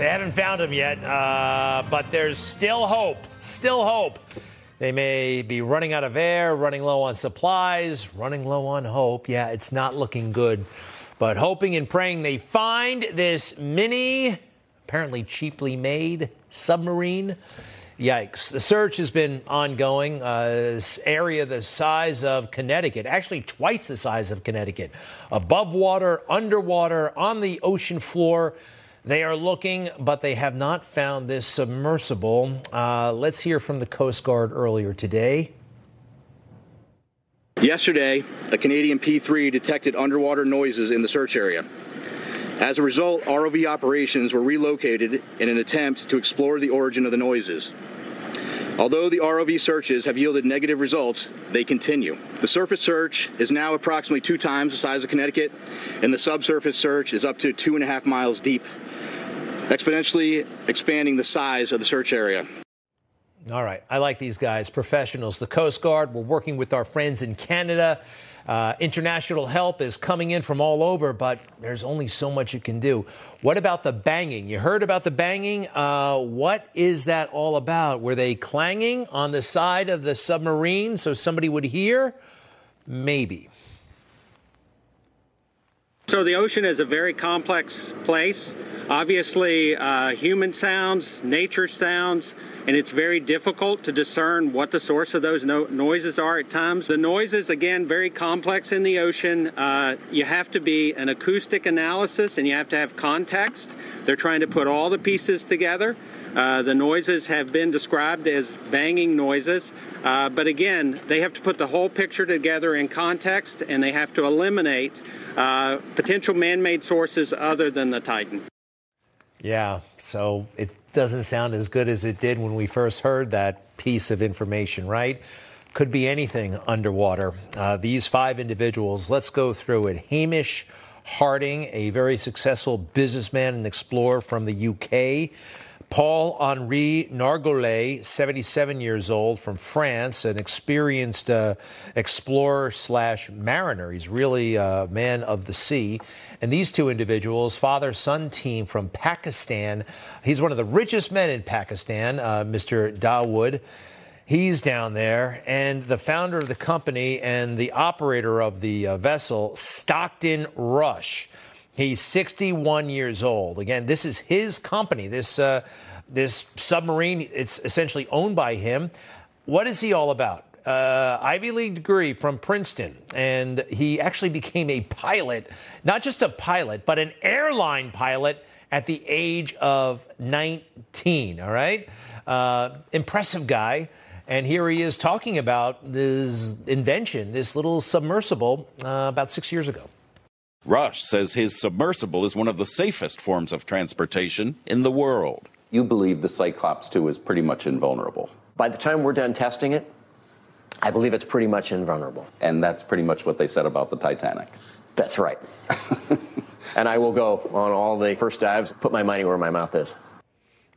They haven't found him yet, uh, but there's still hope. Still hope. They may be running out of air, running low on supplies, running low on hope. Yeah, it's not looking good. But hoping and praying they find this mini, apparently cheaply made submarine. Yikes. The search has been ongoing. Uh, area the size of Connecticut, actually twice the size of Connecticut. Above water, underwater, on the ocean floor. They are looking, but they have not found this submersible. Uh, let's hear from the Coast Guard earlier today. Yesterday, a Canadian P3 detected underwater noises in the search area. As a result, ROV operations were relocated in an attempt to explore the origin of the noises. Although the ROV searches have yielded negative results, they continue. The surface search is now approximately two times the size of Connecticut, and the subsurface search is up to two and a half miles deep exponentially expanding the size of the search area. All right. I like these guys, professionals. The Coast Guard, we're working with our friends in Canada. Uh, international help is coming in from all over, but there's only so much you can do. What about the banging? You heard about the banging. Uh, what is that all about? Were they clanging on the side of the submarine so somebody would hear? Maybe. So the ocean is a very complex place. Obviously, uh, human sounds, nature sounds, and it's very difficult to discern what the source of those no- noises are at times. The noises, again, very complex in the ocean. Uh, you have to be an acoustic analysis and you have to have context. They're trying to put all the pieces together. Uh, the noises have been described as banging noises, uh, but again, they have to put the whole picture together in context and they have to eliminate uh, potential man made sources other than the Titan. Yeah, so it doesn't sound as good as it did when we first heard that piece of information, right? Could be anything underwater. Uh, these five individuals, let's go through it. Hamish Harding, a very successful businessman and explorer from the UK. Paul Henri Nargeolet, 77 years old, from France, an experienced uh, explorer slash mariner. He's really a man of the sea. And these two individuals, father son team from Pakistan. He's one of the richest men in Pakistan, uh, Mr. Dawood. He's down there, and the founder of the company and the operator of the uh, vessel, Stockton Rush. He's 61 years old. Again, this is his company. This uh, this submarine, it's essentially owned by him. What is he all about? Uh, Ivy League degree from Princeton, and he actually became a pilot, not just a pilot, but an airline pilot at the age of 19. All right, uh, impressive guy. And here he is talking about this invention, this little submersible, uh, about six years ago. Rush says his submersible is one of the safest forms of transportation in the world. You believe the Cyclops 2 is pretty much invulnerable. By the time we're done testing it, I believe it's pretty much invulnerable. And that's pretty much what they said about the Titanic. That's right. and I will go on all the first dives, put my money where my mouth is.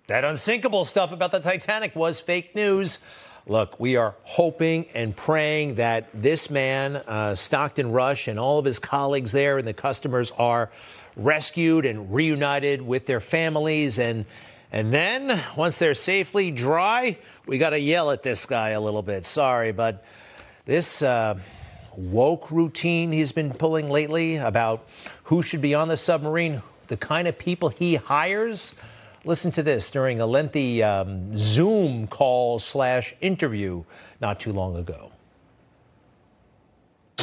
That unsinkable stuff about the Titanic was fake news. Look, we are hoping and praying that this man, uh, Stockton Rush, and all of his colleagues there and the customers are rescued and reunited with their families. And, and then, once they're safely dry, we got to yell at this guy a little bit. Sorry, but this uh, woke routine he's been pulling lately about who should be on the submarine, the kind of people he hires Listen to this during a lengthy um, Zoom call slash interview not too long ago.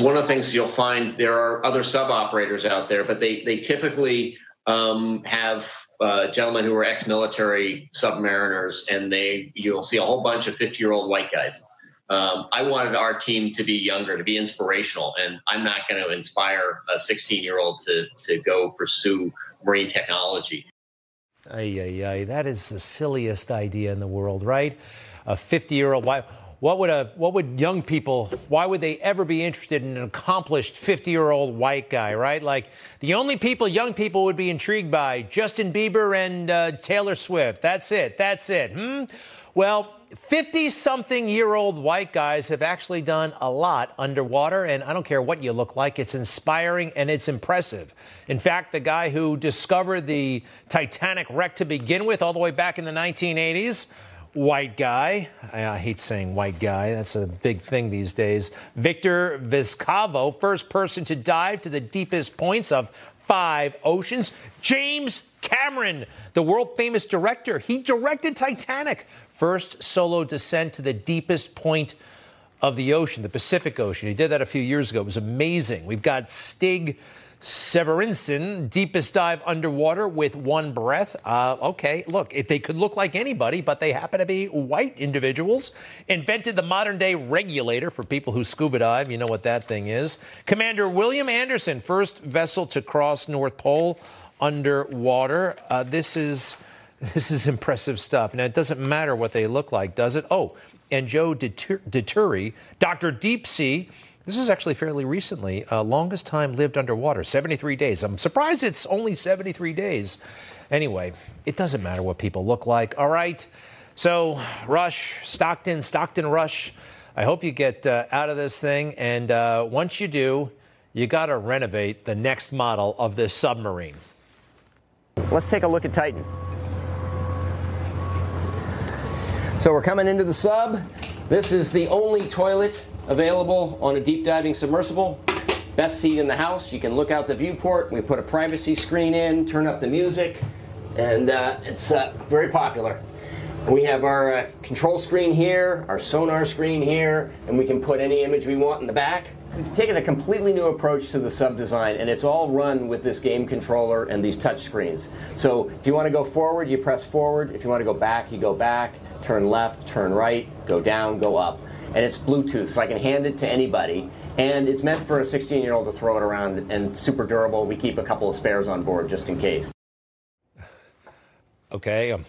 One of the things you'll find there are other sub operators out there, but they they typically um, have uh, gentlemen who were ex-military submariners, and they you'll see a whole bunch of 50-year-old white guys. Um, I wanted our team to be younger, to be inspirational, and I'm not going to inspire a 16-year-old to to go pursue marine technology. Ay, ay, ay. That is the silliest idea in the world, right? A 50 year old wife. What would a what would young people why would they ever be interested in an accomplished 50-year-old white guy, right? Like the only people young people would be intrigued by Justin Bieber and uh, Taylor Swift. That's it. That's it. Hmm? Well, 50 something year old white guys have actually done a lot underwater, and I don't care what you look like, it's inspiring and it's impressive. In fact, the guy who discovered the Titanic wreck to begin with, all the way back in the 1980s, white guy. I hate saying white guy. That's a big thing these days. Victor Vescovo, first person to dive to the deepest points of five oceans. James Cameron, the world famous director, he directed Titanic. First solo descent to the deepest point of the ocean, the Pacific Ocean. He did that a few years ago. It was amazing. We've got Stig Severinsen, deepest dive underwater with one breath. Uh, okay, look, if they could look like anybody, but they happen to be white individuals. Invented the modern day regulator for people who scuba dive. You know what that thing is. Commander William Anderson, first vessel to cross North Pole underwater. Uh, this is this is impressive stuff. Now it doesn't matter what they look like, does it? Oh, and Joe Dituri, Dr. Deep Sea this is actually fairly recently. Uh, longest time lived underwater, 73 days. I'm surprised it's only 73 days. Anyway, it doesn't matter what people look like. All right. So, Rush, Stockton, Stockton Rush. I hope you get uh, out of this thing. And uh, once you do, you got to renovate the next model of this submarine. Let's take a look at Titan. So we're coming into the sub. This is the only toilet available on a deep diving submersible. Best seat in the house. You can look out the viewport. We put a privacy screen in, turn up the music, and uh, it's uh, very popular. We have our uh, control screen here, our sonar screen here, and we can put any image we want in the back. We've taken a completely new approach to the sub design, and it's all run with this game controller and these touch screens. So if you want to go forward, you press forward. If you want to go back, you go back. Turn left, turn right, go down, go up and it's Bluetooth, so I can hand it to anybody. And it's meant for a 16 year old to throw it around and super durable. We keep a couple of spares on board just in case. Okay. Um,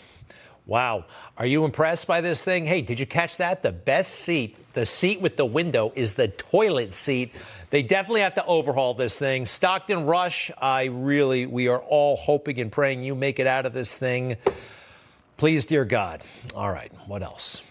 wow. Are you impressed by this thing? Hey, did you catch that? The best seat, the seat with the window, is the toilet seat. They definitely have to overhaul this thing. Stockton Rush, I really, we are all hoping and praying you make it out of this thing. Please, dear God. All right, what else?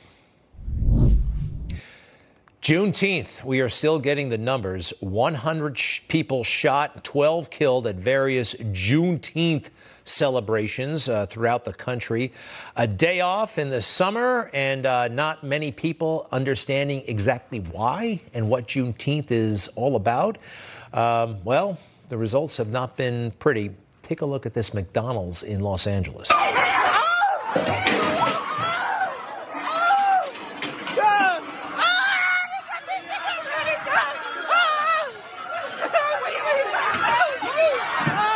Juneteenth, we are still getting the numbers 100 sh- people shot, 12 killed at various Juneteenth celebrations uh, throughout the country. A day off in the summer, and uh, not many people understanding exactly why and what Juneteenth is all about. Um, well, the results have not been pretty. Take a look at this McDonald's in Los Angeles.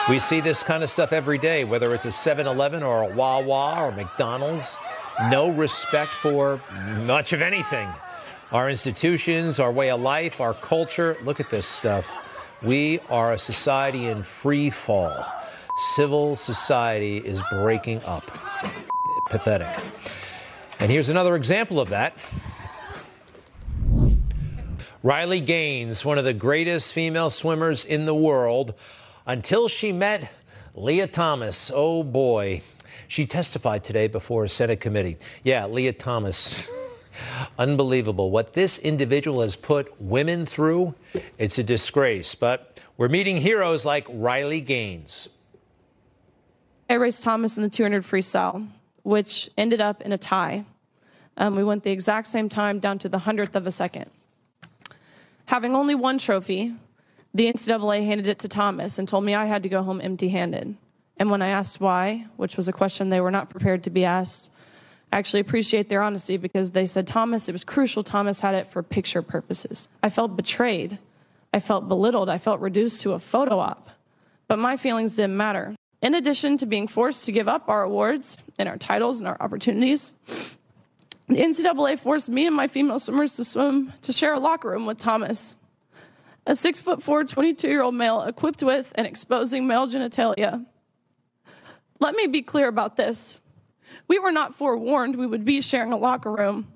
We see this kind of stuff every day, whether it's a 7 Eleven or a Wawa or McDonald's. No respect for much of anything. Our institutions, our way of life, our culture. Look at this stuff. We are a society in free fall. Civil society is breaking up. Pathetic. And here's another example of that. Riley Gaines, one of the greatest female swimmers in the world, until she met Lia Thomas. Oh boy. She testified today before a Senate committee. Yeah, Lia Thomas. Unbelievable. What this individual has put women through, it's a disgrace. But we're meeting heroes like Riley Gaines. I raced Thomas in the 200 freestyle, which ended up in a tie. Um, we went the exact same time down to the hundredth of a second. Having only one trophy, the NCAA handed it to Thomas and told me I had to go home empty handed. And when I asked why, which was a question they were not prepared to be asked, I actually appreciate their honesty because they said, Thomas, it was crucial. Thomas had it for picture purposes. I felt betrayed. I felt belittled. I felt reduced to a photo op. But my feelings didn't matter. In addition to being forced to give up our awards and our titles and our opportunities, the NCAA forced me and my female swimmers to swim to share a locker room with Thomas a six foot four, 22 year old male equipped with and exposing male genitalia. Let me be clear about this. We were not forewarned we would be sharing a locker room.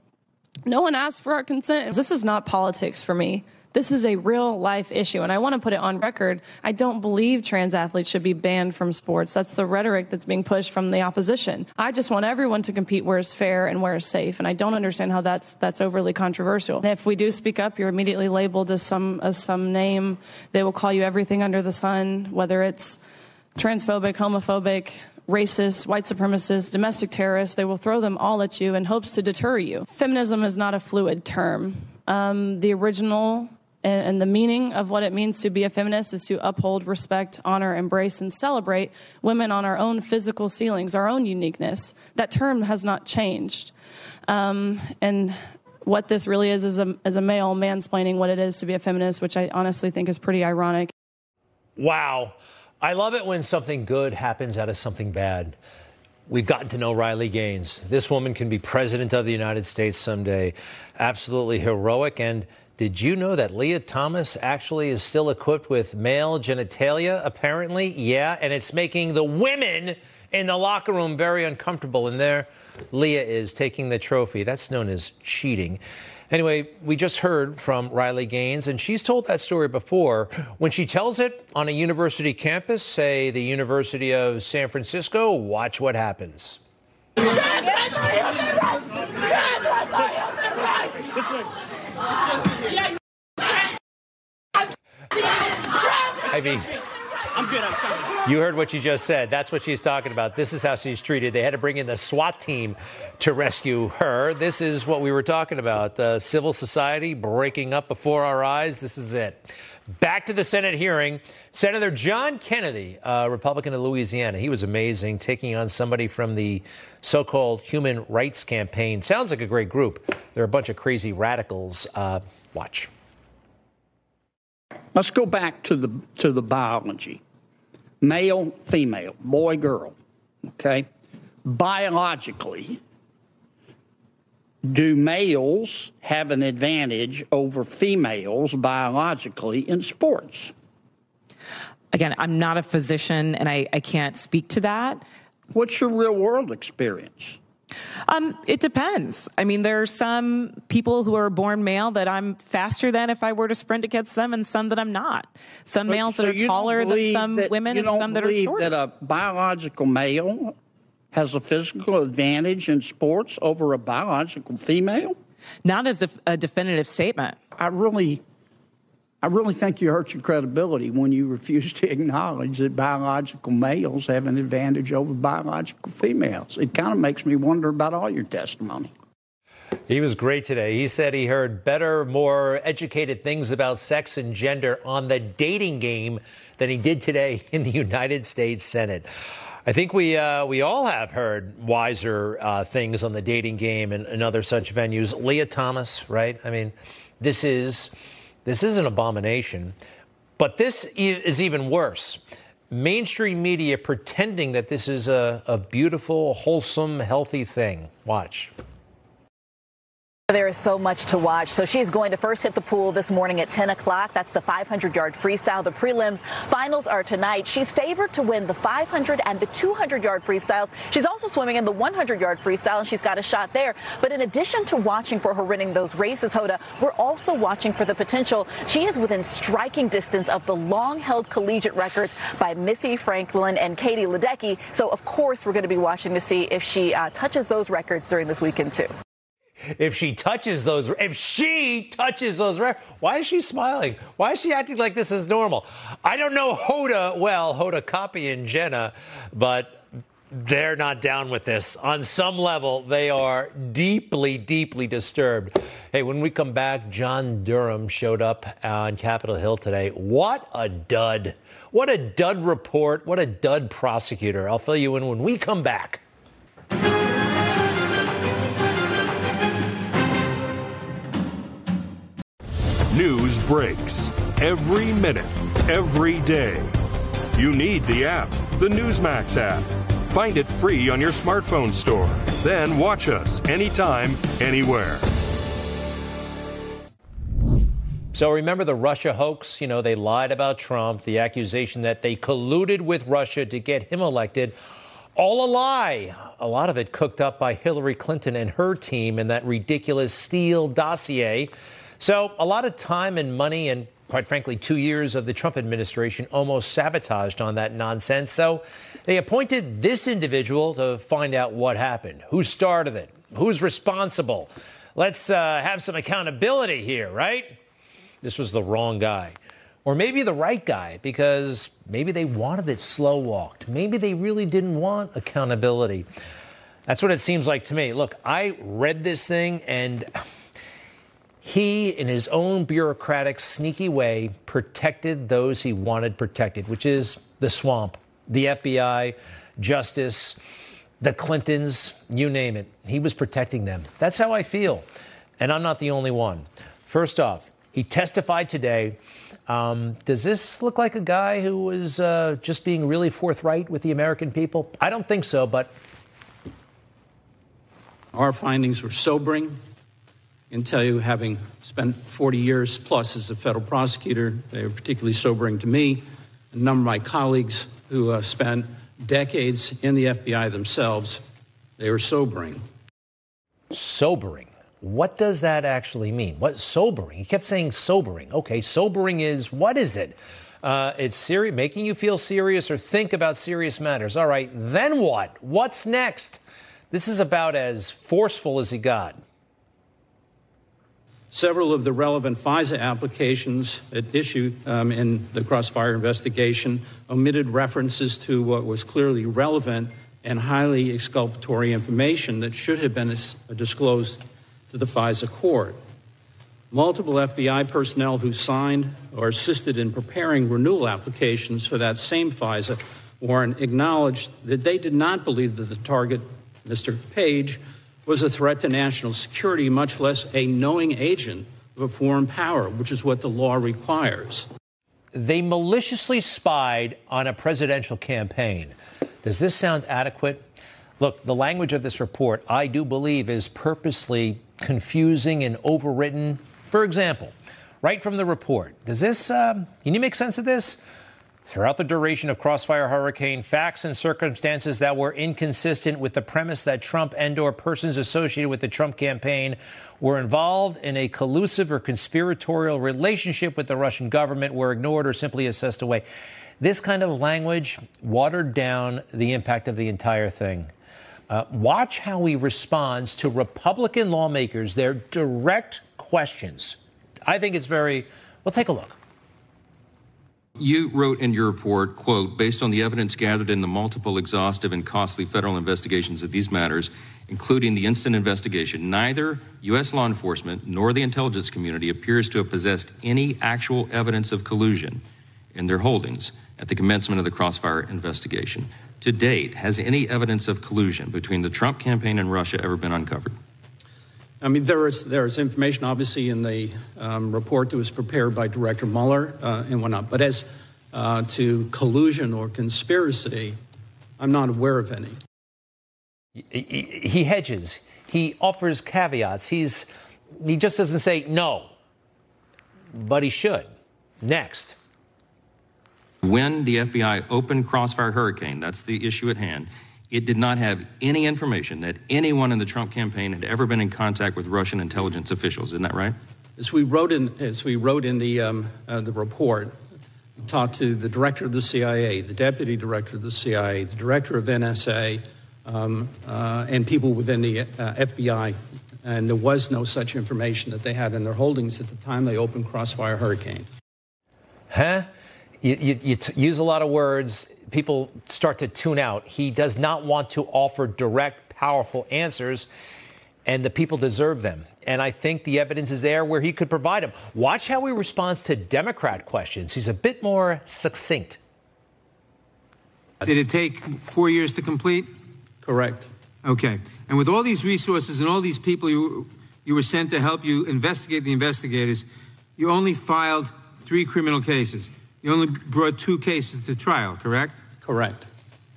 No one asked for our consent. This is not politics for me. This is a real life issue, and I want to put it on record. I don't believe trans athletes should be banned from sports. That's the rhetoric that's being pushed from the opposition. I just want everyone to compete where it's fair and where it's safe, and I don't understand how that's that's overly controversial. And if we do speak up, you're immediately labeled as some as some name. They will call you everything under the sun, whether it's transphobic, homophobic, racist, white supremacist, domestic terrorist. They will throw them all at you in hopes to deter you. Feminism is not a fluid term. Um, the original and, the meaning of what it means to be a feminist is to uphold, respect, honor, embrace, and celebrate women on our own physical ceilings, our own uniqueness. That term has not changed. Um, and what this really is is a, is a male mansplaining what it is to be a feminist, which I honestly think is pretty ironic. Wow. I love it when something good happens out of something bad. We've gotten to know Riley Gaines. This woman can be president of the United States someday. Absolutely heroic. And did you know that Lia Thomas actually is still equipped with male genitalia, apparently? Yeah, and it's making the women in the locker room very uncomfortable. And there, Lia is taking the trophy. That's known as cheating. Anyway, we just heard from Riley Gaines, and she's told that story before. When she tells it on a university campus, say the University of San Francisco, watch what happens. I mean, I'm good. I'm sorry. you heard what she just said. That's what she's talking about. This is how she's treated. They had to bring in the SWAT team to rescue her. This is what we were talking about. Uh, civil society breaking up before our eyes. This is it. Back to the Senate hearing. Senator John Kennedy, uh, Republican of Louisiana, he was amazing, taking on somebody from the so called Human Rights Campaign. Sounds like a great group. They're a bunch of crazy radicals. Uh, watch. Let's go back to the to the biology. Male, female, boy, girl. Okay? Biologically, do males have an advantage over females biologically in sports? Again, I'm not a physician and I, I can't speak to that. What's your real world experience? Um, it depends. I mean, there are some people who are born male that I'm faster than if I were to sprint against them, and some that I'm not. Some males so that are taller than some women, and some that are shorter. That a biological male has a physical advantage in sports over a biological female. Not as def- a definitive statement. I really, I really think you hurt your credibility when you refuse to acknowledge that biological males have an advantage over biological females. It kind of makes me wonder about all your testimony. He was great today. He said he heard better, more educated things about sex and gender on the dating game than he did today in the United States Senate. I think we uh, we all have heard wiser uh, things on the dating game and, and other such venues. Lia Thomas, right? I mean, this is this is an abomination, but this is even worse. Mainstream media pretending that this is a, a beautiful, wholesome, healthy thing. Watch. There is so much to watch. So she's going to first hit the pool this morning at 10 o'clock. That's the 500 yard freestyle. The prelims finals are tonight. She's favored to win the 500 and the 200 yard freestyles. She's also swimming in the 100 yard freestyle and she's got a shot there. But in addition to watching for her winning those races, Hoda, we're also watching for the potential. She is within striking distance of the long held collegiate records by Missy Franklin and Katie Ledecky. So of course we're going to be watching to see if she uh, touches those records during this weekend too. If she touches those if she touches those why is she smiling? Why is she acting like this is normal? I don't know hoda well hoda Kotb and jenna but they're not down with this. On some level they are deeply deeply disturbed. Hey when we come back john durham showed up on capitol hill today. What a dud. What a dud report. What a dud prosecutor. I'll fill you in when we come back News breaks every minute, every day. You need the app, the Newsmax app. Find it free on your smartphone store. Then watch us anytime, anywhere. So remember the Russia hoax? You know, they lied about Trump, the accusation that they colluded with Russia to get him elected. All a lie. a lot of it cooked up by Hillary Clinton and her team in that ridiculous Steele dossier. So, a lot of time and money, and quite frankly, two years of the Trump administration almost sabotaged on that nonsense. So, they appointed this individual to find out what happened, who started it, who's responsible. Let's uh, have some accountability here, right? This was the wrong guy. Or maybe the right guy, because maybe they wanted it slow walked. Maybe they really didn't want accountability. That's what it seems like to me. Look, I read this thing, and he, in his own bureaucratic, sneaky way, protected those he wanted protected, which is the swamp, the FBI, justice, the Clintons, you name it. He was protecting them. That's how I feel. And I'm not the only one. First off, he testified today um, does this look like a guy who was uh, just being really forthright with the American people? I don't think so, but. Our findings were sobering. Can tell you, having spent 40 years plus as a federal prosecutor, they were particularly sobering to me. A number of my colleagues who uh, spent decades in the FBI themselves, they were sobering. Sobering. What does that actually mean? What sobering? He kept saying sobering. Okay, sobering is what is it? Uh, it's serious, making you feel serious or think about serious matters. All right, then what? What's next? This is about as forceful as he got. Several of the relevant FISA applications at issue um, in the Crossfire investigation omitted references to what was clearly relevant and highly exculpatory information that should have been disclosed to the FISA court. Multiple FBI personnel who signed or assisted in preparing renewal applications for that same FISA warrant acknowledged that they did not believe that the target, Mr. Page, was a threat to national security, much less a knowing agent of a foreign power, which is what the law requires. They maliciously spied on a presidential campaign. Does this sound adequate? Look, the language of this report, I do believe, is purposely confusing and overwritten. For example, right from the report, does this, uh, can you make sense of this? Throughout the duration of Crossfire Hurricane, facts and circumstances that were inconsistent with the premise that Trump and or persons associated with the Trump campaign were involved in a collusive or conspiratorial relationship with the Russian government were ignored or simply assessed away. This kind of language watered down the impact of the entire thing. Uh, watch how he responds to Republican lawmakers, their direct questions. I think it's very, well, take a look. You wrote in your report, quote, based on the evidence gathered in the multiple exhaustive and costly federal investigations of these matters, including the instant investigation, neither U.S. law enforcement nor the intelligence community appears to have possessed any actual evidence of collusion in their holdings at the commencement of the Crossfire investigation. To date, has any evidence of collusion between the Trump campaign and Russia ever been uncovered? I mean, there is there is information, obviously, in the um, report that was prepared by Director Mueller uh, and whatnot. But as uh, to collusion or conspiracy, I'm not aware of any. He, he hedges. He offers caveats. He's he just doesn't say no, but he should. Next. When the FBI opened Crossfire Hurricane, that's the issue at hand, it did not have any information that anyone in the Trump campaign had ever been in contact with Russian intelligence officials. Isn't that right? As we wrote in, as we wrote in the, um, uh, the report, we talked to the director of the CIA, the deputy director of the CIA, the director of NSA, um, uh, and people within the uh, FBI. And there was no such information that they had in their holdings at the time they opened Crossfire Hurricane. Huh? You, you, you t- use a lot of words. People start to tune out. He does not want to offer direct, powerful answers, and the people deserve them. And I think the evidence is there where he could provide them. Watch how he responds to Democrat questions. He's a bit more succinct. Did it take four years to complete? Correct. Okay. And with all these resources and all these people you, you were sent to help you investigate the investigators, you only filed three criminal cases. You only brought two cases to trial, correct? Correct.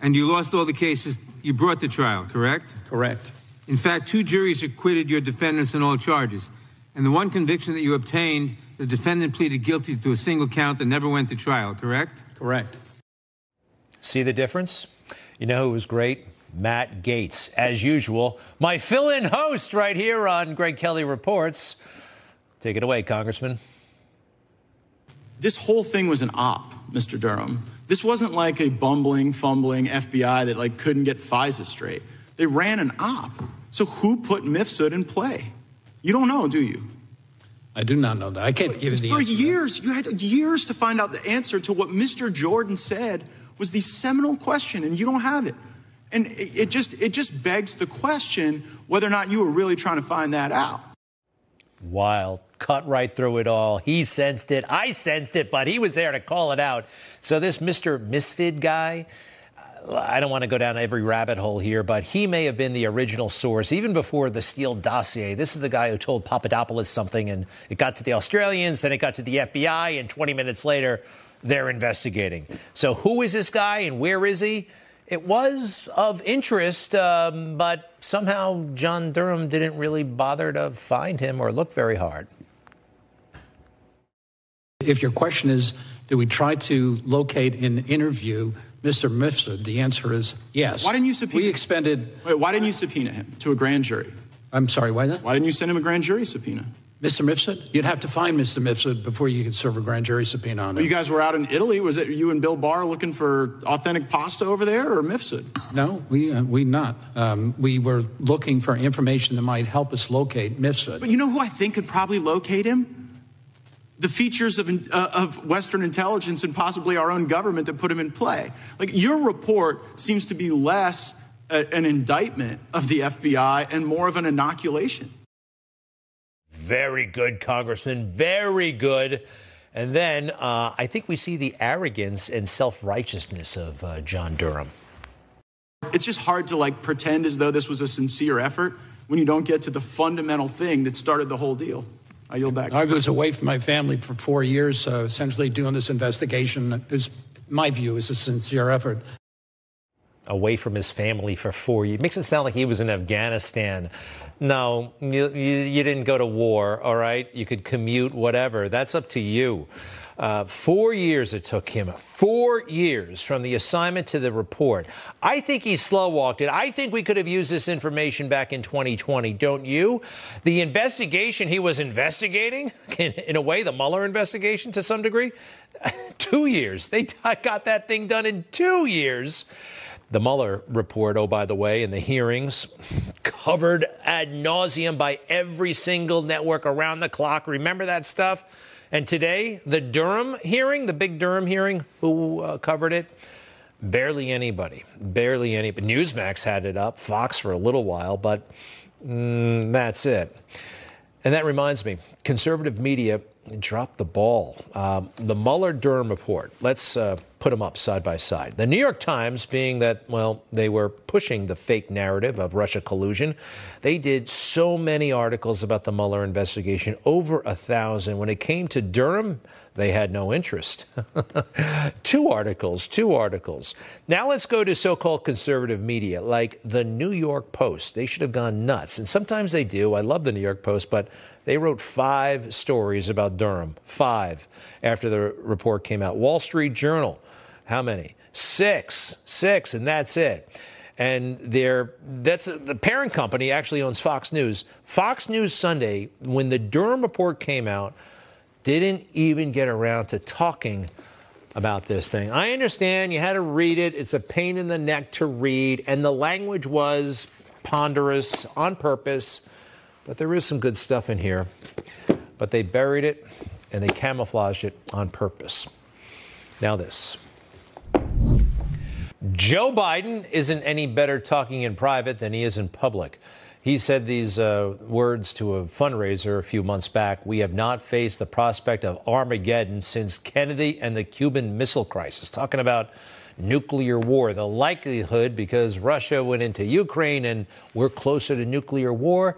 And you lost all the cases you brought to trial, correct? Correct. In fact, two juries acquitted your defendants on all charges. And the one conviction that you obtained, the defendant pleaded guilty to a single count and never went to trial, correct? Correct. See the difference? You know who was great? Matt Gaetz, as usual, my fill in host right here on Greg Kelly Reports. Take it away, Congressman. This whole thing was an op, Mr. Durham. This wasn't like a bumbling, fumbling FBI that like couldn't get FISA straight. They ran an op. So who put Mifsud in play? You don't know, do you? I do not know that. I can't give you the For answer. years, you had years to find out the answer to what Mr. Jordan said was the seminal question, and you don't have it. And it, it just it just begs the question whether or not you were really trying to find that out. Wild, cut right through it all. He sensed it. I sensed it, but he was there to call it out. So this Mr. Misfit guy, I don't want to go down every rabbit hole here, but he may have been the original source even before the Steele dossier. This is the guy who told Papadopoulos something, and it got to the Australians, then it got to the FBI, and 20 minutes later, they're investigating. So who is this guy, and where is he? It was of interest, um, but somehow John Durham didn't really bother to find him or look very hard. If your question is, do we try to locate and interview Mr. Mifsud? The answer is yes. Why didn't you subpoena? We expended. Wait, why didn't you subpoena him to a grand jury? I'm sorry, why that? Why didn't you send him a grand jury subpoena? Mr. Mifsud? You'd have to find Mr. Mifsud before you could serve a grand jury subpoena on him. you guys were out in Italy. Was it you and Bill Barr looking for authentic pasta over there, or Mifsud? No, we uh, we not. Um, we were looking for information that might help us locate Mifsud. But you know who I think could probably locate him? The features of, uh, of Western intelligence and possibly our own government that put him in play. Like your report seems to be less a, an indictment of the FBI and more of an inoculation. Very good, Congressman. Very good. And then uh, I think we see the arrogance and self righteousness of uh, John Durham. It's just hard to like pretend as though this was a sincere effort when you don't get to the fundamental thing that started the whole deal. I yield back. I was away from my family for four years, uh, essentially doing this investigation. Is my view is a sincere effort. Away from his family for four years. Makes it sound like he was in Afghanistan. No, you, you, didn't go to war, all right? You could commute, whatever. That's up to you. Uh, four years it took him. Four years from the assignment to the report. I think he slow walked it. I think we could have used this information back in 2020, don't you? The investigation he was investigating, in, in a way, the Mueller investigation to some degree, two years. They got that thing done in two years. The Mueller report, oh, by the way, and the hearings covered ad nauseum by every single network around the clock. Remember that stuff? And today, the Durham hearing, the big Durham hearing, who uh, covered it? Barely anybody. Barely anybody. Newsmax had it up, Fox for a little while, but mm, that's it. And that reminds me, conservative media dropped the ball. Um, the Mueller Durham report, let's uh, put them up side by side. The New York Times, being that, well, they were pushing the fake narrative of Russia collusion, they did so many articles about the Mueller investigation, over a thousand. When it came to Durham, they had no interest. two articles, two articles. Now let's go to so called conservative media like the New York Post. They should have gone nuts. And sometimes they do. I love the New York Post, but they wrote five stories about Durham. Five after the report came out. Wall Street Journal, how many? Six. Six, and that's it. And they're, that's the parent company actually owns Fox News. Fox News Sunday, when the Durham report came out, didn't even get around to talking about this thing. I understand you had to read it. It's a pain in the neck to read, and the language was ponderous on purpose, but there is some good stuff in here. But they buried it and they camouflaged it on purpose. Now, this. Joe Biden isn't any better talking in private than he is in public. He said these uh, words to a fundraiser a few months back. We have not faced the prospect of Armageddon since Kennedy and the Cuban Missile Crisis. Talking about nuclear war, the likelihood because Russia went into Ukraine and we're closer to nuclear war.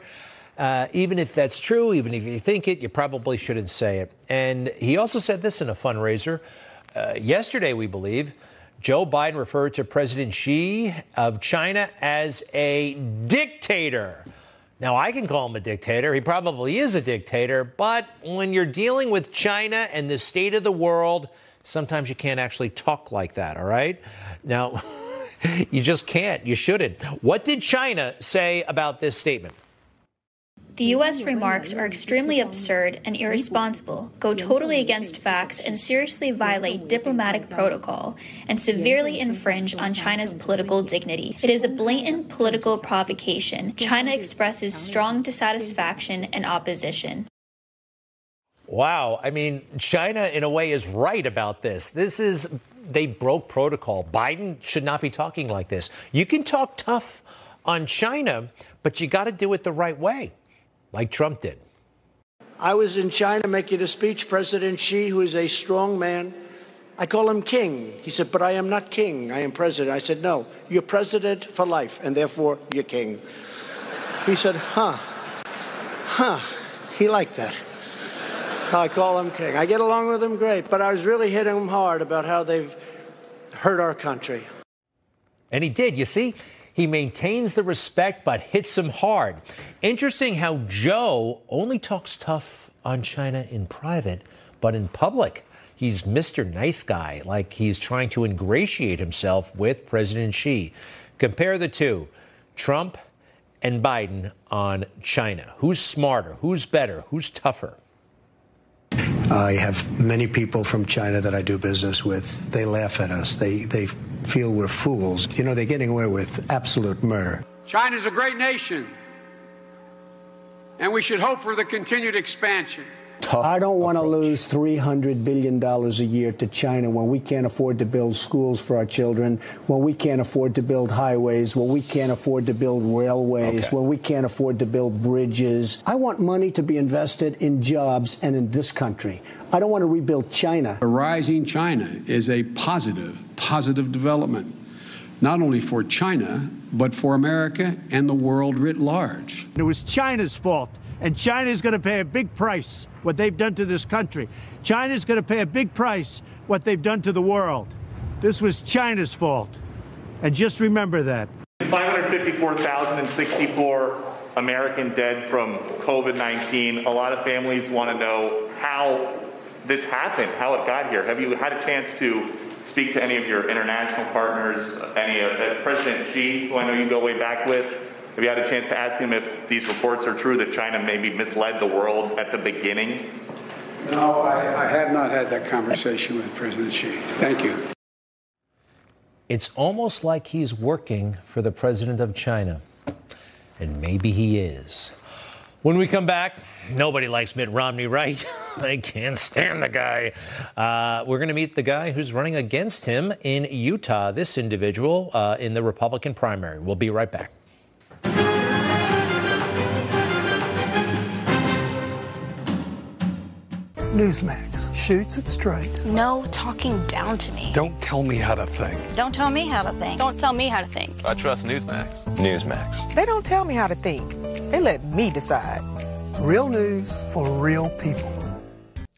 Uh, even if that's true, even if you think it, you probably shouldn't say it. And he also said this in a fundraiser uh, yesterday, we believe. Joe Biden referred to President Xi of China as a dictator. Now, I can call him a dictator. He probably is a dictator. But when you're dealing with China and the state of the world, sometimes you can't actually talk like that, all right? Now, You just can't. You shouldn't. What did China say about this statement? The U.S. remarks are extremely absurd and irresponsible, go totally against facts, and seriously violate diplomatic protocol and severely infringe on China's political dignity. It is a blatant political provocation. China expresses strong dissatisfaction and opposition. Wow. I mean, China, in a way, is right about this. This is, they broke protocol. Biden should not be talking like this. You can talk tough on China, but you got to do it the right way, like Trump did. I was in China making a speech. President Xi, who is a strong man, I call him king. He said, But I am not king. I am president. I said, No, you're president for life, and therefore you're king. He said, Huh. Huh. He liked that. So I call him king. I get along with him great, but I was really hitting him hard about how they've hurt our country. And he did. You see, he maintains the respect but hits him hard. Interesting how Joe only talks tough on China in private, but in public, he's Mr. Nice Guy, like he's trying to ingratiate himself with President Xi. Compare the two Trump and Biden on China. Who's smarter? Who's better? Who's tougher? I have many people from China that I do business with. They laugh at us. They, they feel we're fools. You know, they're getting away with absolute murder. China's a great nation, and we should hope for the continued expansion. I don't want to lose $300 billion a year to China when we can't afford to build schools for our children, when we can't afford to build highways, when we can't afford to build railways, Okay. when we can't afford to build bridges. I want money to be invested in jobs and in this country. I don't want to rebuild China. A rising China is a positive, positive development, not only for China, but for America and the world writ large. It was China's fault, and China is going to pay a big price what they've done to this country. China's going to pay a big price what they've done to the world. This was China's fault. And just remember that. 554,064 American dead from COVID 19. A lot of families want to know how this happened, how it got here. Have you had a chance to speak to any of your international partners, any of uh, President Xi, who I know you go way back with? Have you had a chance to ask him if these reports are true that China maybe misled the world at the beginning? No, I, I have not had that conversation with President Xi. Thank you. It's almost like he's working for the president of China. And maybe he is. When we come back, nobody likes Mitt Romney, right? I can't stand the guy. Uh, we're going to meet the guy who's running against him in Utah, this individual uh, in the Republican primary. We'll be right back. Newsmax shoots it straight. No talking down to me. Don't tell me how to think. Don't tell me how to think. Don't tell me how to think. I trust Newsmax. Newsmax. They don't tell me how to think. They let me decide. Real news for real people.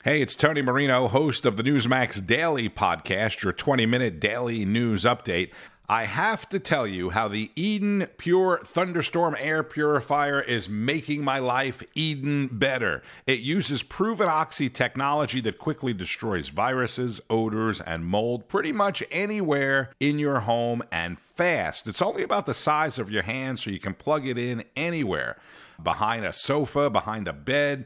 Hey, it's Tony Marino, host of the Newsmax Daily podcast, your 20 minute daily news update. I have to tell you how the Eden Pure Thunderstorm Air Purifier is making my life Eden better. It uses proven oxy technology that quickly destroys viruses, odors, and mold pretty much anywhere in your home and fast. It's only about the size of your hand, so you can plug it in anywhere behind a sofa, behind a bed.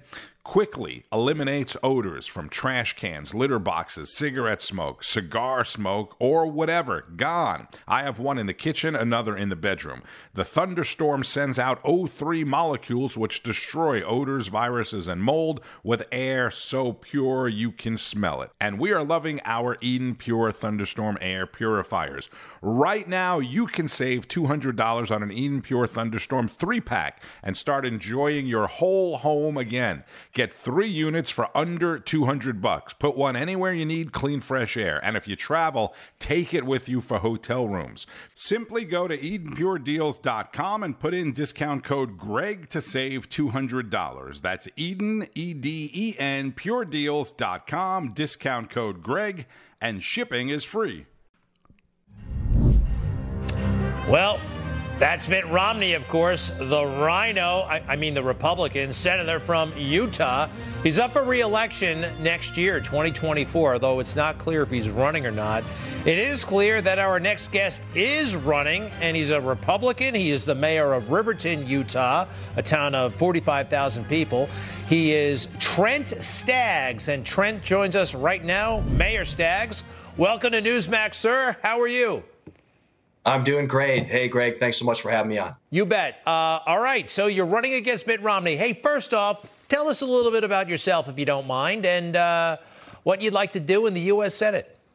Quickly eliminates odors from trash cans, litter boxes, cigarette smoke, cigar smoke, or whatever. Gone. I have one in the kitchen, another in the bedroom. The thunderstorm sends out O3 molecules which destroy odors, viruses, and mold with air so pure you can smell it. And we are loving our Eden Pure Thunderstorm air purifiers. Right now, you can save $200 on an Eden Pure Thunderstorm 3 pack and start enjoying your whole home again. Get three units for under 200 bucks. Put one anywhere you need clean, fresh air. And if you travel, take it with you for hotel rooms. Simply go to EdenPureDeals.com and put in discount code GREG to save $200. That's Eden, E D E N, PureDeals.com, discount code GREG, and shipping is free. Well, That's Mitt Romney, of course, the rhino, I, I, mean, the Republican senator from Utah. He's up for reelection next year, 2024, although it's not clear if he's running or not. It is clear that our next guest is running, and he's a Republican. He is the mayor of Riverton, Utah, a town of 45,000 people. He is Trent Staggs, and Trent joins us right now. Mayor Staggs, welcome to Newsmax, sir. How are you? I'm doing great. Hey, Greg, thanks so much for having me on. You bet. Uh, all right, so you're running against Mitt Romney. Hey, first off, tell us a little bit about yourself, if you don't mind, and uh, what you'd like to do in the U.S. Senate.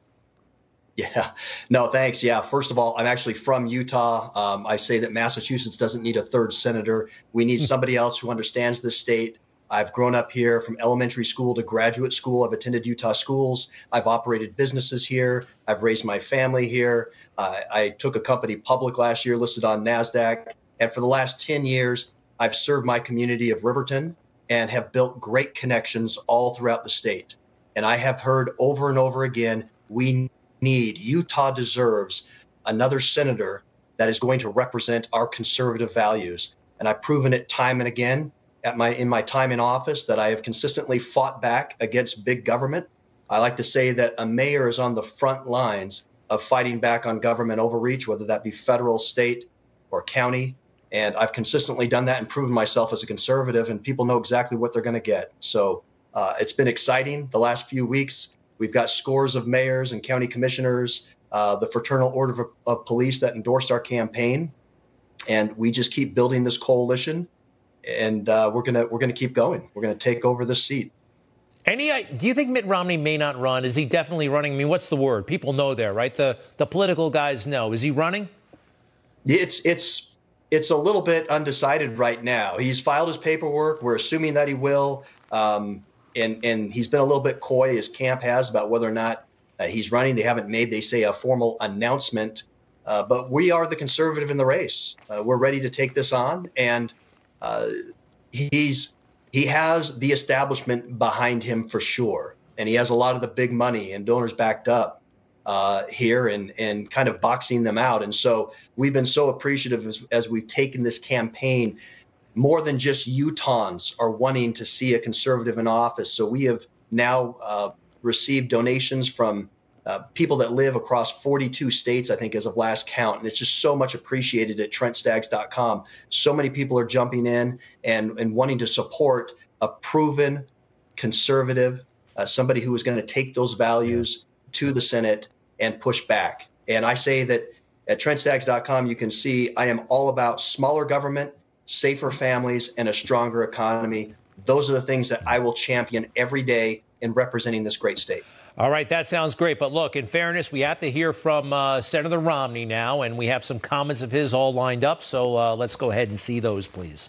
Yeah, no, thanks. Yeah, first of all, I'm actually from Utah. Um, I say that Massachusetts doesn't need a third senator. We need somebody else who understands this state. I've grown up here from elementary school to graduate school. I've attended Utah schools. I've operated businesses here. I've raised my family here. Uh, I took a company public last year, listed on NASDAQ. And for the last 10 years, I've served my community of Riverton and have built great connections all throughout the state. And I have heard over and over again we need, Utah deserves another senator that is going to represent our conservative values. And I've proven it time and again at my in my time in office that I have consistently fought back against big government. I like to say that a mayor is on the front lines of fighting back on government overreach, whether that be federal, state, or county. And I've consistently done that and proven myself as a conservative, and people know exactly what they're going to get. So uh, it's been exciting the last few weeks. We've got scores of mayors and county commissioners, uh, the Fraternal Order of, of Police that endorsed our campaign, and we just keep building this coalition. And uh, we're gonna we're gonna keep going. We're gonna take over this seat. Any? Do you think Mitt Romney may not run? Is he definitely running? I mean, what's the word? People know there, right? The the political guys know. Is he running? It's it's it's a little bit undecided right now. He's filed his paperwork. We're assuming that he will, um, and and he's been a little bit coy. His camp has about whether or not uh, he's running. They haven't made, they say, a formal announcement. Uh, but we are the conservative in the race. Uh, we're ready to take this on, and uh, he's he has the establishment behind him for sure, and he has a lot of the big money and donors backed up uh, here and and kind of boxing them out. And so we've been so appreciative as, as we've taken this campaign. More than just Utahns are wanting to see a conservative in office. So we have now uh, received donations from uh, people that live across 42 states, I think, as of last count. And it's just so much appreciated at TrentStaggs.com. So many people are jumping in and, and wanting to support a proven conservative, uh, somebody who is going to take those values to the Senate and push back. And I say that at TrentStaggs.com, you can see I am all about smaller government, safer families, and a stronger economy. Those are the things that I will champion every day in representing this great state. All right, that sounds great. But look, in fairness, we have to hear from uh, Senator Romney now, and we have some comments of his all lined up. So uh, let's go ahead and see those, please.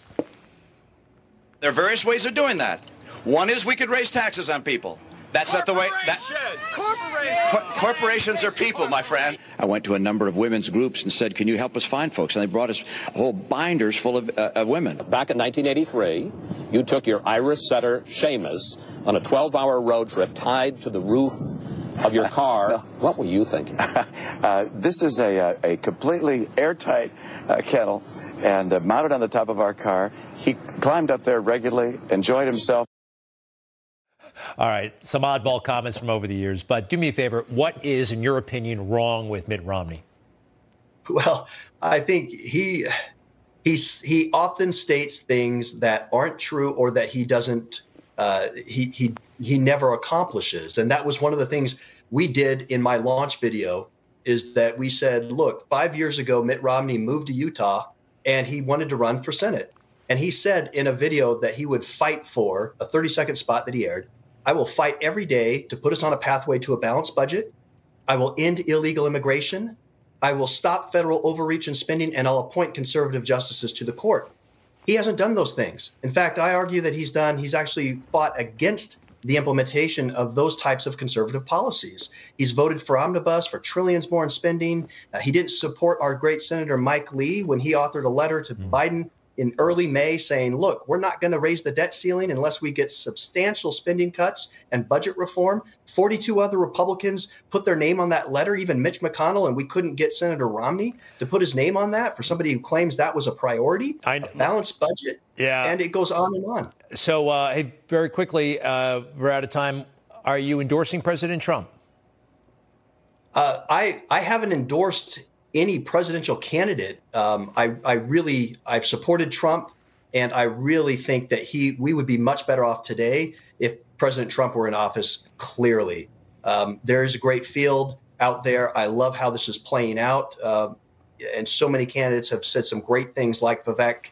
There are various ways of doing that. One is we could raise taxes on people. That's not the way. That, corporations. corporations are people, my friend. I went to a number of women's groups and said, "Can you help us find folks?" And they brought us whole binders full of, uh, of women. Back in 1983, you took your Irish setter Seamus on a 12-hour road trip tied to the roof of your car. no. What were you thinking? uh, this is a, uh, a completely airtight uh, kennel and uh, mounted on the top of our car. He climbed up there regularly, enjoyed himself. All right, some oddball comments from over the years, but do me a favor. What is, in your opinion, wrong with Mitt Romney? Well, I think he he's he often states things that aren't true or that he doesn't uh, he he he never accomplishes, and that was one of the things we did in my launch video. Is that we said, look, five years ago, Mitt Romney moved to Utah and he wanted to run for Senate. And he said in a video that he would fight for a 30 second spot that he aired I will fight every day to put us on a pathway to a balanced budget. I will end illegal immigration. I will stop federal overreach and spending, and I'll appoint conservative justices to the court. He hasn't done those things. In fact, I argue that he's done, he's actually fought against the implementation of those types of conservative policies. He's voted for omnibus, for trillions more in spending. Uh, he didn't support our great Senator Mike Lee when he authored a letter to mm. Biden in early May saying, look, we're not going to raise the debt ceiling unless we get substantial spending cuts and budget reform. 42 other Republicans put their name on that letter, even Mitch McConnell, and we couldn't get Senator Romney to put his name on that for somebody who claims that was a priority, I, a balanced budget. Yeah. And it goes on and on. So, uh, hey, very quickly, uh, we're out of time. Are you endorsing President Trump? Uh, I I haven't endorsed any presidential candidate. Um, I I really I've supported Trump, and I really think that he we would be much better off today if President Trump were in office. Clearly, um, there is a great field out there. I love how this is playing out, uh, and so many candidates have said some great things, like Vivek.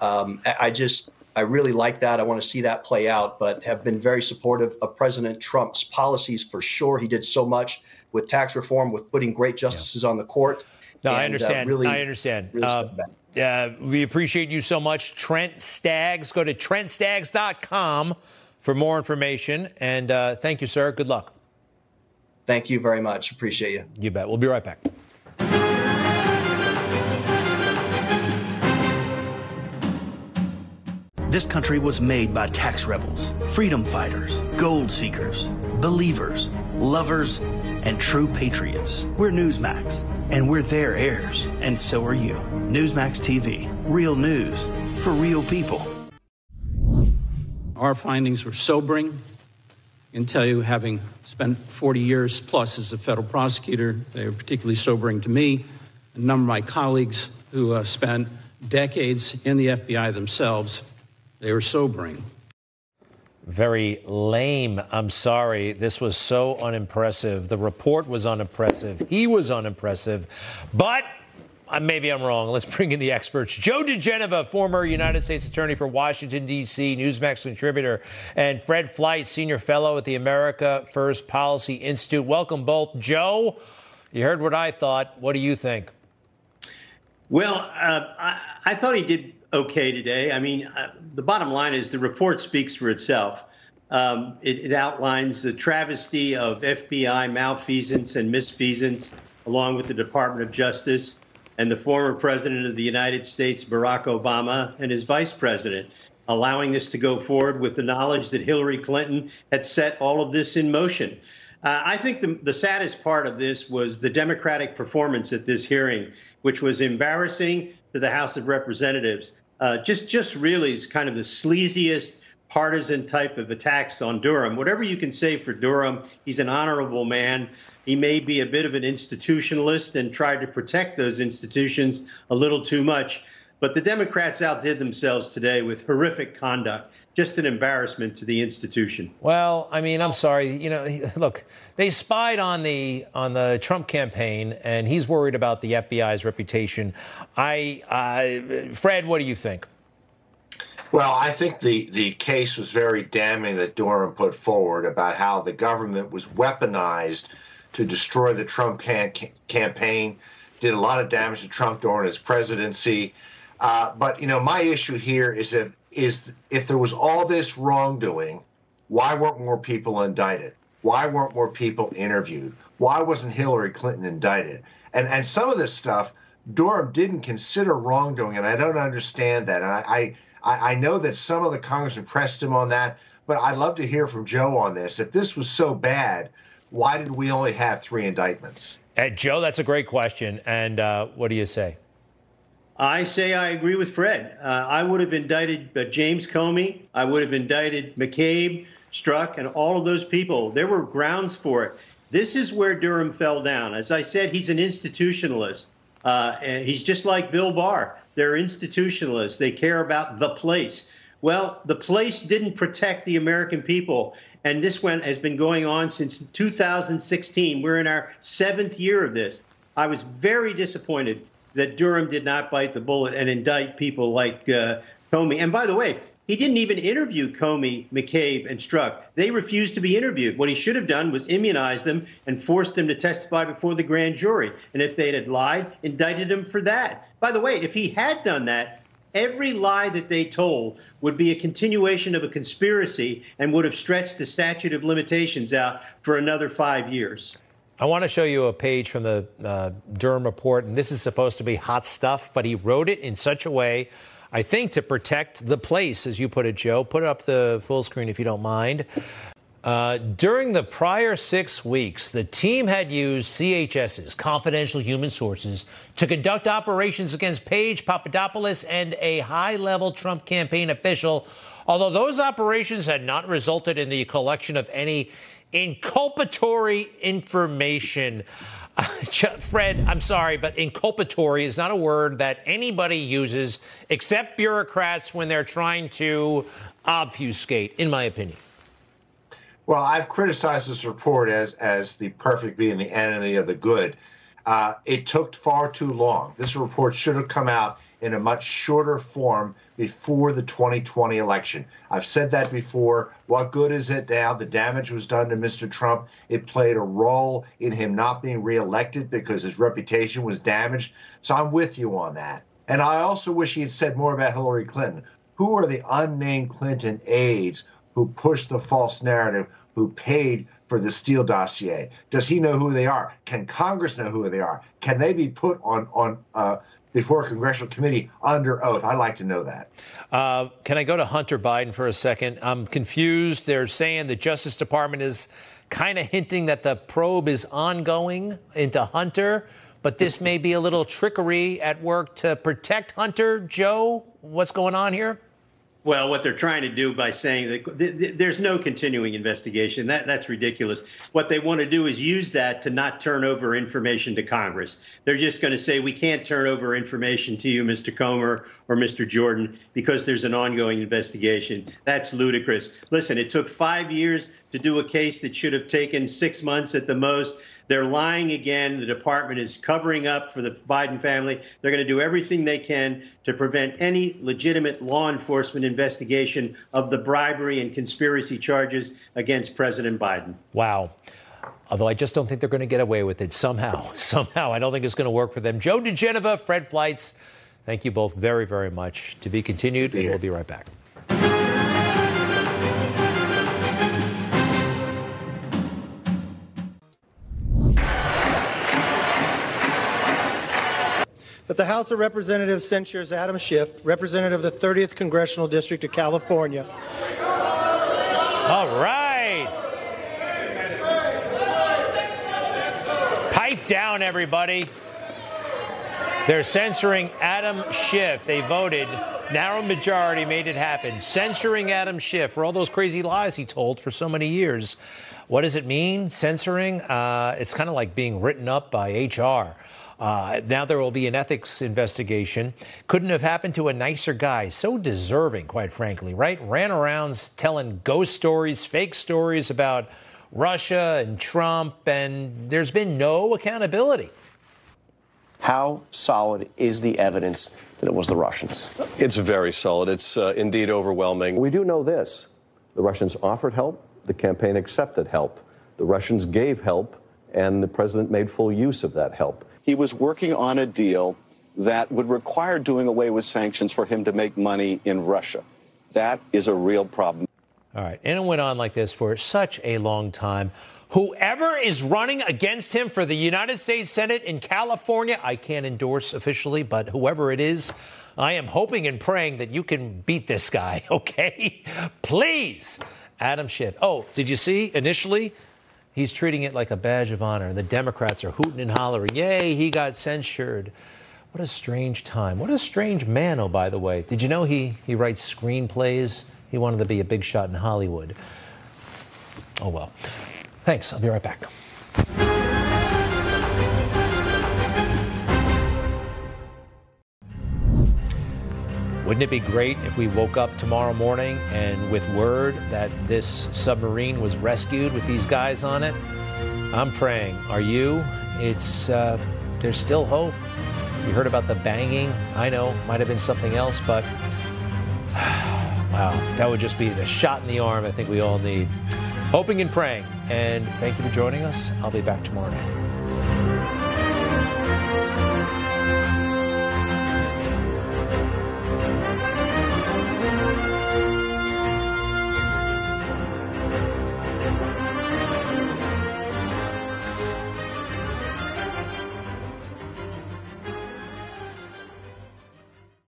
Um, I just I really like that. I want to see that play out, but have been very supportive of President Trump's policies for sure. He did so much with tax reform, with putting great justices yeah. on the court. No, and, I uh, understand. Uh, really, I understand. Really uh, yeah, we appreciate you so much, Trent Staggs. Go to trentstaggs.com for more information. And uh, thank you, sir. Good luck. Thank you very much. Appreciate you. You bet. We'll be right back. This country was made by tax rebels, freedom fighters, gold seekers, believers, lovers, and true patriots. We're Newsmax, and we're their heirs, and so are you. Newsmax TV, real news for real people. Our findings were sobering. I can tell you, having spent 40 years plus as a federal prosecutor, they were particularly sobering to me. A number of my colleagues who uh, spent decades in the FBI themselves they were sobering. Very lame. I'm sorry. This was so unimpressive. The report was unimpressive. He was unimpressive. But uh, maybe I'm wrong. Let's bring in the experts. Joe diGenova, former United States Attorney for Washington, D.C., Newsmax contributor, and Fred Fleitz, Senior Fellow at the America First Policy Institute. Welcome both. Joe, you heard what I thought. What do you think? Well, uh, I, I thought he did okay today. I mean, uh, the bottom line is the report speaks for itself. Um, it, it, outlines the travesty of FBI malfeasance and misfeasance, along with the Department of Justice and the former president of the United States, Barack Obama, and his vice president, allowing this to go forward with the knowledge that Hillary Clinton had set all of this in motion. Uh, I think the, the saddest part of this was the Democratic performance at this hearing, which was embarrassing to the House of Representatives uh, just just really is kind of the sleaziest partisan type of attacks on Durham. Whatever you can say for Durham, he's an honorable man. He may be a bit of an institutionalist and tried to protect those institutions a little too much. But the Democrats outdid themselves today with horrific conduct. Just an embarrassment to the institution. Well, I mean, I'm sorry. You know, look, they spied on the on the Trump campaign, and he's worried about the FBI's reputation. I, uh, Fred, what do you think? Well, I think the, the case was very damning that Durham put forward about how the government was weaponized to destroy the Trump can- campaign, did a lot of damage to Trump during his presidency. Uh, but you know, my issue here is if is if there was all this wrongdoing, why weren't more people indicted? Why weren't more people interviewed? Why wasn't Hillary Clinton indicted? And and some of this stuff Durham didn't consider wrongdoing, and I don't understand that. And I I, I know that some of the congressmen pressed him on that, but I'd love to hear from Joe on this. If this was so bad, why did we only have three indictments? Uh, Joe, that's a great question. And uh, what do you say? I say I agree with Fred. Uh, I would have indicted uh, James Comey. I would have indicted McCabe, Strzok, and all of those people. There were grounds for it. This is where Durham fell down. As I said, he's an institutionalist. Uh, and he's just like Bill Barr. They're institutionalists. They care about the place. Well, the place didn't protect the American people. And this one has been going on since 2016. We're in our seventh year of this. I was very disappointed that Durham did not bite the bullet and indict people like uh, Comey. And by the way, he didn't even interview Comey, McCabe, and Strzok. They refused to be interviewed. What he should have done was immunize them and force them to testify before the grand jury. And if they had lied, indicted them for that. By the way, if he had done that, every lie that they told would be a continuation of a conspiracy and would have stretched the statute of limitations out for another five years. I want to show you a page from the uh, Durham report, and this is supposed to be hot stuff, but he wrote it in such a way. I think, to protect the place, as you put it, Joe. Put up the full screen if you don't mind. Uh, during the prior six weeks, the team had used CHS's confidential human sources to conduct operations against Page Papadopoulos and a high level Trump campaign official, although those operations had not resulted in the collection of any inculpatory information. Fred, I'm sorry, but inculpatory is not a word that anybody uses except bureaucrats when they're trying to obfuscate, in my opinion. Well, I've criticized this report as as the perfect being the enemy of the good. Uh, it took far too long. This report should have come out in a much shorter form before the 2020 election. I've said that before. What good is it now? The damage was done to Mr. Trump. It played a role in him not being reelected because his reputation was damaged. So I'm with you on that. And I also wish he had said more about Hillary Clinton. Who are the unnamed Clinton aides who pushed the false narrative, who paid for the Steele dossier? Does he know who they are? Can Congress know who they are? Can they be put on on uh, before a congressional committee under oath? I'd like to know that. Uh, can I go to Hunter Biden for a second? I'm confused. They're saying the Justice Department is kind of hinting that the probe is ongoing into Hunter, but this may be a little trickery at work to protect Hunter. Joe, what's going on here? Well, what they're trying to do by saying that th- th- there's no continuing investigation, that, that's ridiculous. What they want to do is use that to not turn over information to Congress. They're just going to say, we can't turn over information to you, Mr. Comer or Mr. Jordan, because there's an ongoing investigation. That's ludicrous. Listen, it took five years to do a case that should have taken six months at the most. They're lying again. The department is covering up for the Biden family. They're going to do everything they can to prevent any legitimate law enforcement investigation of the bribery and conspiracy charges against President Biden. Wow. Although I just don't think they're going to get away with it somehow. Somehow. I don't think it's going to work for them. Joe diGenova, Fred Fleitz, thank you both very, very much. To be continued. We'll be right back. That the House of Representatives censures Adam Schiff, representative of the 30th Congressional District of California. All right. Pipe down, everybody. They're censoring Adam Schiff. They voted, narrow majority made it happen, censoring Adam Schiff for all those crazy lies he told for so many years. What does it mean, censoring? Uh, it's kind of like being written up by HR. Uh, now there will be an ethics investigation. Couldn't have happened to a nicer guy. So deserving, quite frankly, right? Ran around telling ghost stories, fake stories about Russia and Trump, and there's been no accountability. How solid is the evidence that it was the Russians? It's very solid. It's uh, indeed overwhelming. We do know this the Russians offered help, the campaign accepted help. The Russians gave help, and the president made full use of that help he was working on a deal that would require doing away with sanctions for him to make money in Russia. That is a real problem. All right. And it went on like this for such a long time. Whoever is running against him for the United States Senate in California, I can't endorse officially, but whoever it is, I am hoping and praying that you can beat this guy, okay? Please, Adam Schiff. Oh, did you see initially He's treating it like a badge of honor. And the Democrats are hooting and hollering, Yay, he got censured. What a strange time. What a strange man, oh, by the way. Did you know he, he writes screenplays? He wanted to be a big shot in Hollywood. Oh, well. Thanks. I'll be right back. Wouldn't it be great if we woke up tomorrow morning and with word that this submarine was rescued with these guys on it? I'm praying. Are you? It's uh, there's still hope. You heard about the banging. I know, might have been something else, but wow, that would just be the shot in the arm I think we all need. Hoping and praying. And thank you for joining us. I'll be back tomorrow night.